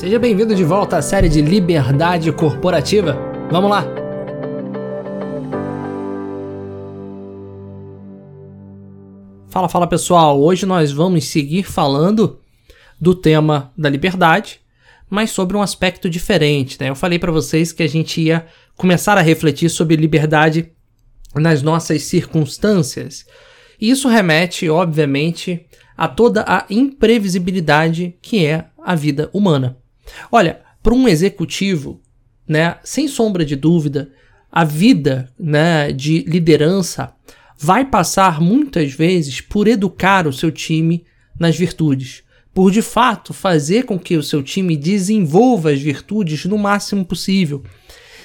Seja bem-vindo de volta à série de Liberdade Corporativa. Vamos lá! Fala, fala pessoal! Hoje nós vamos seguir falando do tema da liberdade, mas sobre um aspecto diferente. Né? Eu falei para vocês que a gente ia começar a refletir sobre liberdade nas nossas circunstâncias. E isso remete, obviamente, a toda a imprevisibilidade que é a vida humana. Olha, para um executivo, né, sem sombra de dúvida, a vida né, de liderança vai passar muitas vezes por educar o seu time nas virtudes, por de fato fazer com que o seu time desenvolva as virtudes no máximo possível.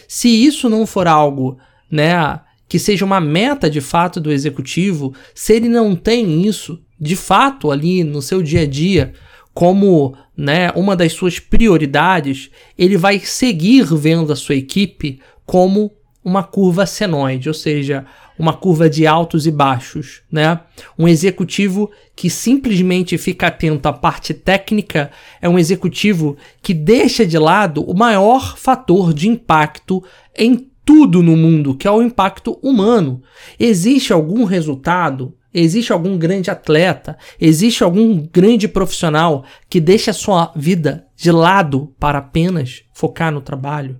Se isso não for algo, né, que seja uma meta de fato do executivo, se ele não tem isso de fato ali no seu dia a dia como né, uma das suas prioridades, ele vai seguir vendo a sua equipe como uma curva senoide, ou seja, uma curva de altos e baixos, né? Um executivo que simplesmente fica atento à parte técnica é um executivo que deixa de lado o maior fator de impacto em tudo no mundo, que é o impacto humano. Existe algum resultado Existe algum grande atleta, existe algum grande profissional que deixa a sua vida de lado para apenas focar no trabalho?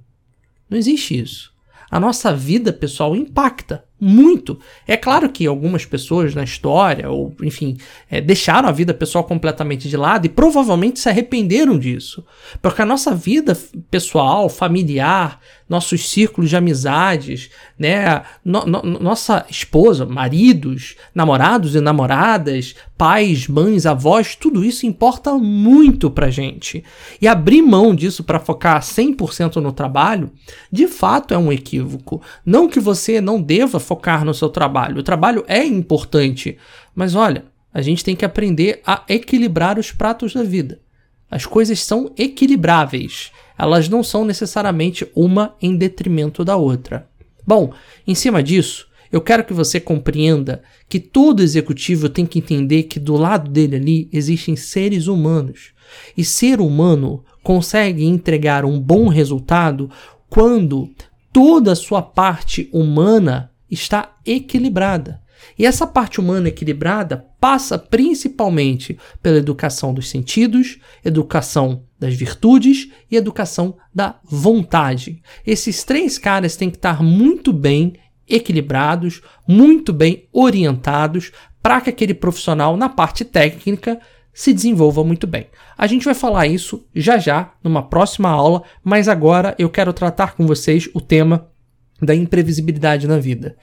Não existe isso. A nossa vida, pessoal, impacta muito. É claro que algumas pessoas na história, ou enfim, é, deixaram a vida pessoal completamente de lado e provavelmente se arrependeram disso. Porque a nossa vida pessoal, familiar, nossos círculos de amizades, né, no, no, nossa esposa, maridos, namorados e namoradas, pais, mães, avós, tudo isso importa muito pra gente. E abrir mão disso para focar 100% no trabalho, de fato é um equívoco. Não que você não deva focar no seu trabalho. O trabalho é importante, mas olha, a gente tem que aprender a equilibrar os pratos da vida. As coisas são equilibráveis. Elas não são necessariamente uma em detrimento da outra. Bom, em cima disso, eu quero que você compreenda que todo executivo tem que entender que do lado dele ali existem seres humanos. E ser humano consegue entregar um bom resultado quando toda a sua parte humana está equilibrada. E essa parte humana equilibrada passa principalmente pela educação dos sentidos, educação das virtudes e educação da vontade. Esses três caras têm que estar muito bem equilibrados, muito bem orientados para que aquele profissional na parte técnica se desenvolva muito bem. A gente vai falar isso já já numa próxima aula, mas agora eu quero tratar com vocês o tema da imprevisibilidade na vida.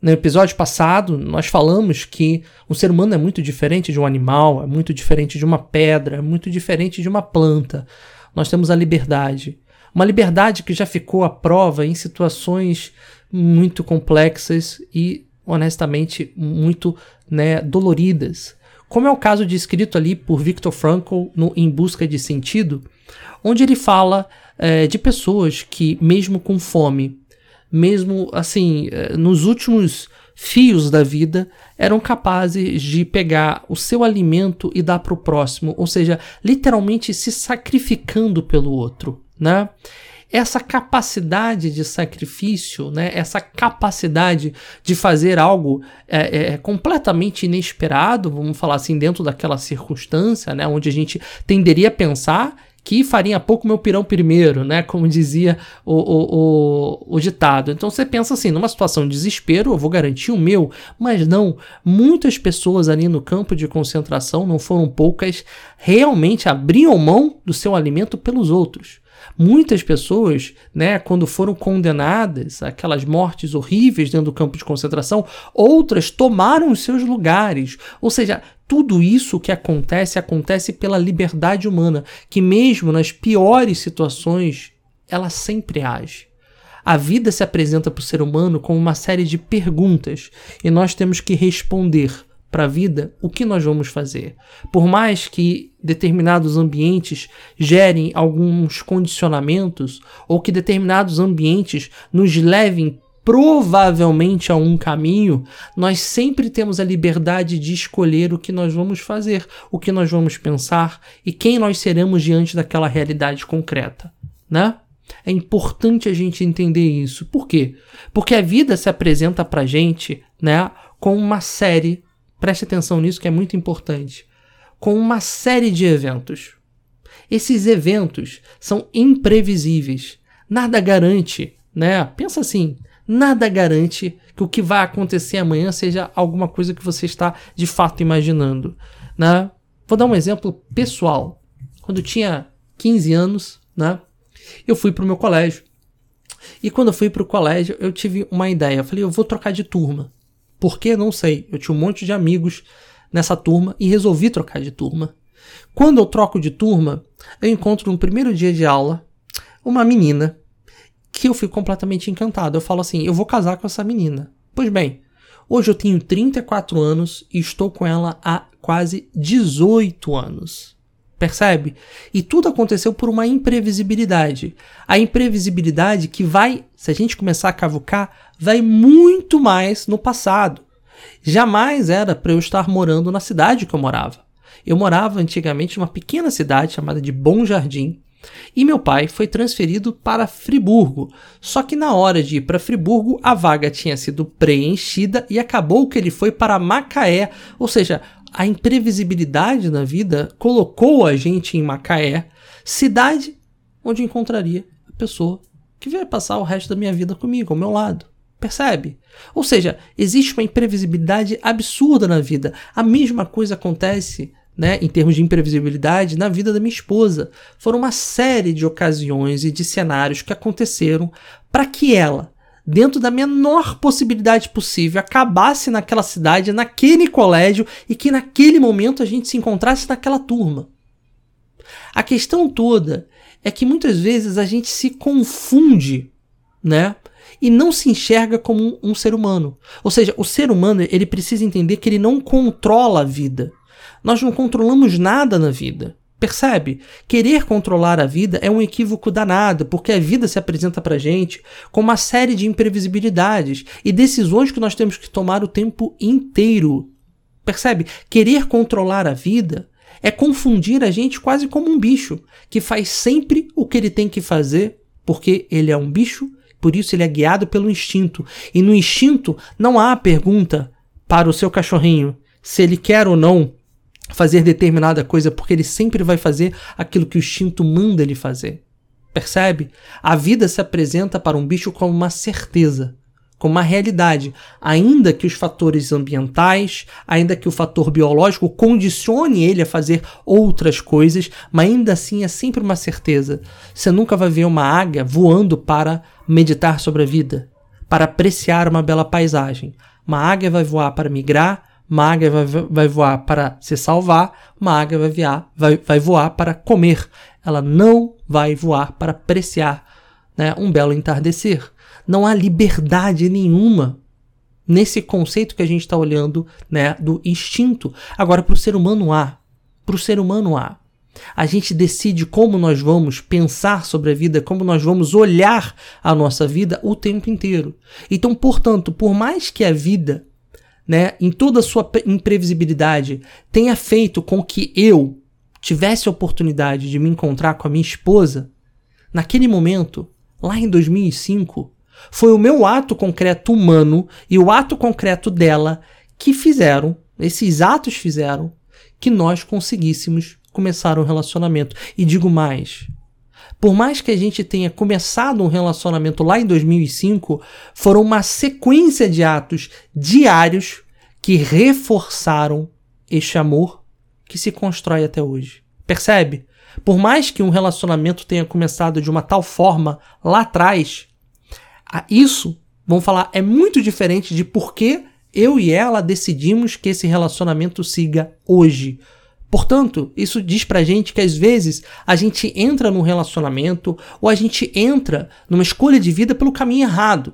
No episódio passado, nós falamos que o ser humano é muito diferente de um animal, é muito diferente de uma pedra, é muito diferente de uma planta. Nós temos a liberdade. Uma liberdade que já ficou à prova em situações muito complexas e, honestamente, muito né, doloridas. Como é o caso descrito ali por Viktor Frankl no Em Busca de Sentido, onde ele fala é, de pessoas que, mesmo com fome, mesmo assim, eh, nos últimos fios da vida, eram capazes de pegar o seu alimento e dar para o próximo, ou seja, literalmente se sacrificando pelo outro, né? Essa capacidade de sacrifício, né? essa capacidade de fazer algo é, é, completamente inesperado, vamos falar assim, dentro daquela circunstância, né? onde a gente tenderia a pensar que farinha pouco meu pirão primeiro, né? Como dizia o, o, o, o, ditado. Então você pensa assim, numa situação de desespero, eu vou garantir o meu, mas não. Muitas pessoas ali no campo de concentração, não foram poucas, realmente abriam mão do seu alimento pelos outros. Muitas pessoas, né, quando foram condenadas aquelas mortes horríveis dentro do campo de concentração, outras tomaram os seus lugares. Ou seja, tudo isso que acontece acontece pela liberdade humana, que mesmo nas piores situações, ela sempre age. A vida se apresenta para o ser humano como uma série de perguntas e nós temos que responder para a vida o que nós vamos fazer. Por mais que determinados ambientes gerem alguns condicionamentos ou que determinados ambientes nos levem provavelmente a um caminho, nós sempre temos a liberdade de escolher o que nós vamos fazer, o que nós vamos pensar e quem nós seremos diante daquela realidade concreta, né? É importante a gente entender isso. Por quê? Porque a vida se apresenta pra gente, né, com uma série, preste atenção nisso que é muito importante, com uma série de eventos. Esses eventos são imprevisíveis. Nada garante, né? Pensa assim, nada garante que o que vai acontecer amanhã seja alguma coisa que você está de fato imaginando, né? Vou dar um exemplo pessoal. Quando eu tinha 15 anos, né? Eu fui pro meu colégio. E quando eu fui pro colégio, eu tive uma ideia. Eu falei, eu vou trocar de turma. Por quê? Não sei. Eu tinha um monte de amigos nessa turma e resolvi trocar de turma. Quando eu troco de turma, eu encontro no primeiro dia de aula uma menina que eu fico completamente encantado. Eu falo assim: eu vou casar com essa menina. Pois bem, hoje eu tenho 34 anos e estou com ela há quase 18 anos. Percebe? E tudo aconteceu por uma imprevisibilidade. A imprevisibilidade que vai, se a gente começar a cavucar, vai muito mais no passado. Jamais era para eu estar morando na cidade que eu morava. Eu morava antigamente numa pequena cidade chamada de Bom Jardim, e meu pai foi transferido para Friburgo. Só que na hora de ir para Friburgo, a vaga tinha sido preenchida e acabou que ele foi para Macaé, ou seja, a imprevisibilidade na vida colocou a gente em Macaé, cidade onde encontraria a pessoa que vai passar o resto da minha vida comigo, ao meu lado. Percebe? Ou seja, existe uma imprevisibilidade absurda na vida. A mesma coisa acontece né, em termos de imprevisibilidade, na vida da minha esposa. Foram uma série de ocasiões e de cenários que aconteceram para que ela, dentro da menor possibilidade possível, acabasse naquela cidade, naquele colégio e que naquele momento a gente se encontrasse naquela turma. A questão toda é que muitas vezes a gente se confunde, né? E não se enxerga como um, um ser humano. Ou seja, o ser humano ele precisa entender que ele não controla a vida. Nós não controlamos nada na vida. Percebe? Querer controlar a vida é um equívoco danado, porque a vida se apresenta pra gente com uma série de imprevisibilidades e decisões que nós temos que tomar o tempo inteiro. Percebe? Querer controlar a vida é confundir a gente quase como um bicho, que faz sempre o que ele tem que fazer, porque ele é um bicho, por isso ele é guiado pelo instinto. E no instinto não há pergunta para o seu cachorrinho se ele quer ou não fazer determinada coisa, porque ele sempre vai fazer aquilo que o instinto manda ele fazer. Percebe? A vida se apresenta para um bicho como uma certeza, como uma realidade, ainda que os fatores ambientais, ainda que o fator biológico condicione ele a fazer outras coisas, mas ainda assim é sempre uma certeza. Você nunca vai ver uma águia voando para meditar sobre a vida, para apreciar uma bela paisagem. Uma águia vai voar para migrar, uma águia vai, vai voar para se salvar, uma águia vai, voar, vai, vai voar para comer. Ela não vai voar para apreciar né, um belo entardecer. Não há liberdade nenhuma nesse conceito que a gente está olhando né, do instinto. Agora, para o ser humano há. Para o ser humano há. A gente decide como nós vamos pensar sobre a vida, como nós vamos olhar a nossa vida o tempo inteiro. Então, portanto, por mais que a vida né, em toda a sua imprevisibilidade, tenha feito com que eu tivesse a oportunidade de me encontrar com a minha esposa, naquele momento, lá em 2005, foi o meu ato concreto humano e o ato concreto dela que fizeram, esses atos fizeram, que nós conseguíssemos começar um relacionamento. E digo mais, por mais que a gente tenha começado um relacionamento lá em 2005, foram uma sequência de atos diários que reforçaram este amor que se constrói até hoje. Percebe? Por mais que um relacionamento tenha começado de uma tal forma lá atrás, isso, vamos falar, é muito diferente de por que eu e ela decidimos que esse relacionamento siga hoje. Portanto, isso diz pra gente que às vezes a gente entra num relacionamento ou a gente entra numa escolha de vida pelo caminho errado.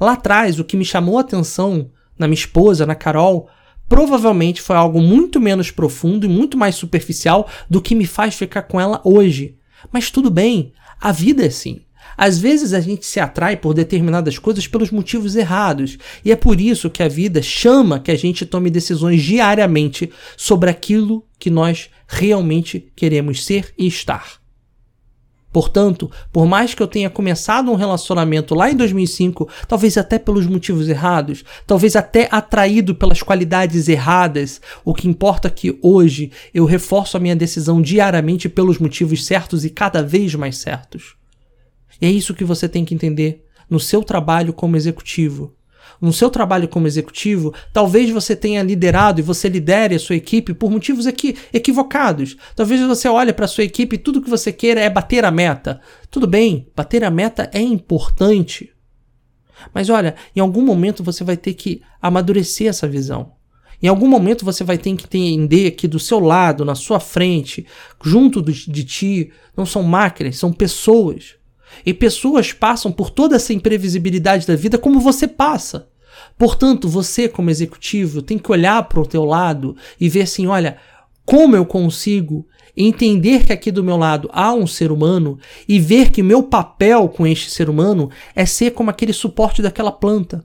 Lá atrás, o que me chamou a atenção na minha esposa, na Carol, provavelmente foi algo muito menos profundo e muito mais superficial do que me faz ficar com ela hoje. Mas tudo bem, a vida é assim. Às vezes a gente se atrai por determinadas coisas pelos motivos errados, e é por isso que a vida chama que a gente tome decisões diariamente sobre aquilo que nós realmente queremos ser e estar. Portanto, por mais que eu tenha começado um relacionamento lá em 2005, talvez até pelos motivos errados, talvez até atraído pelas qualidades erradas, o que importa é que hoje eu reforço a minha decisão diariamente pelos motivos certos e cada vez mais certos. E é isso que você tem que entender no seu trabalho como executivo no seu trabalho como executivo, talvez você tenha liderado e você lidere a sua equipe por motivos equi equivocados. Talvez você olhe para a sua equipe e tudo que você queira é bater a meta. Tudo bem, bater a meta é importante. Mas olha, em algum momento você vai ter que amadurecer essa visão. Em algum momento você vai ter que entender que do seu lado, na sua frente, junto de ti, não são máquinas, são pessoas. E pessoas passam por toda essa imprevisibilidade da vida como você passa. Portanto, você como executivo tem que olhar para o teu lado e ver assim, olha, como eu consigo entender que aqui do meu lado há um ser humano e ver que meu papel com este ser humano é ser como aquele suporte daquela planta.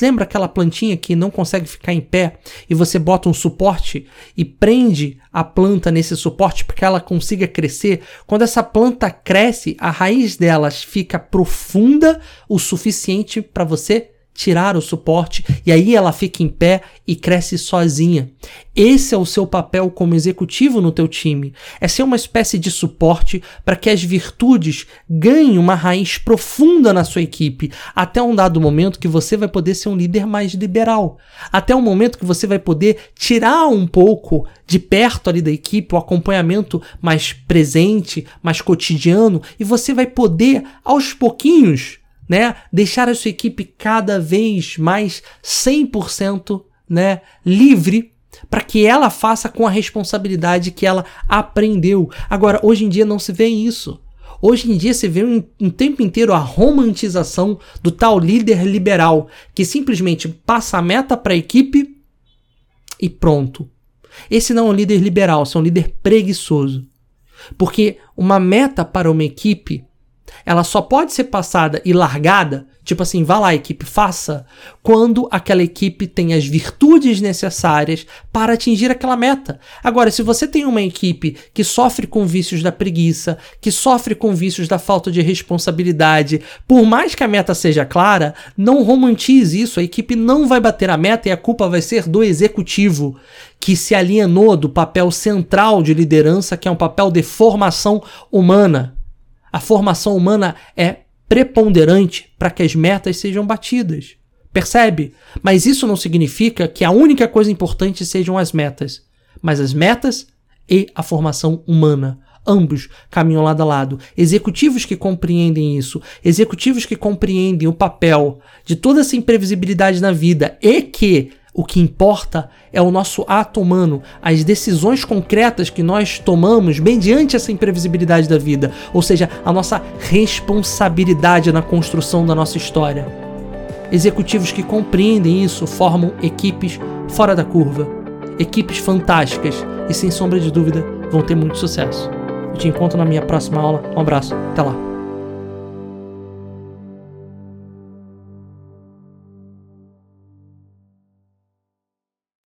Lembra aquela plantinha que não consegue ficar em pé e você bota um suporte e prende a planta nesse suporte para que ela consiga crescer? Quando essa planta cresce, a raiz delas fica profunda o suficiente para você tirar o suporte e aí ela fica em pé e cresce sozinha. Esse é o seu papel como executivo no teu time, é ser uma espécie de suporte para que as virtudes ganhem uma raiz profunda na sua equipe, até um dado momento que você vai poder ser um líder mais liberal, até um momento que você vai poder tirar um pouco de perto ali da equipe o acompanhamento mais presente, mais cotidiano e você vai poder aos pouquinhos né, deixar a sua equipe cada vez mais 100% né, livre para que ela faça com a responsabilidade que ela aprendeu. Agora, hoje em dia não se vê isso. Hoje em dia se vê um, um, tempo inteiro a romantização do tal líder liberal que simplesmente passa a meta para a equipe e pronto. Esse não é um líder liberal, é um líder preguiçoso. Porque uma meta para uma equipe ela só pode ser passada e largada, tipo assim, vá lá, equipe, faça, quando aquela equipe tem as virtudes necessárias para atingir aquela meta. Agora, se você tem uma equipe que sofre com vícios da preguiça, que sofre com vícios da falta de responsabilidade, por mais que a meta seja clara, não romantize isso, a equipe não vai bater a meta e a culpa vai ser do executivo, que se alienou do papel central de liderança, que é um papel de formação humana. A formação humana é preponderante para que as metas sejam batidas. Percebe? Mas isso não significa que a única coisa importante sejam as metas, mas as metas e a formação humana. Ambos caminham lado a lado. Executivos que compreendem isso, executivos que compreendem o papel de toda essa imprevisibilidade na vida e que o que importa é o nosso ato humano, as decisões concretas que nós tomamos mediante essa imprevisibilidade da vida, ou seja, a nossa responsabilidade na construção da nossa história. Executivos que compreendem isso formam equipes fora da curva, equipes fantásticas e, sem sombra de dúvida, vão ter muito sucesso. Eu te encontro na minha próxima aula. Um abraço, até lá.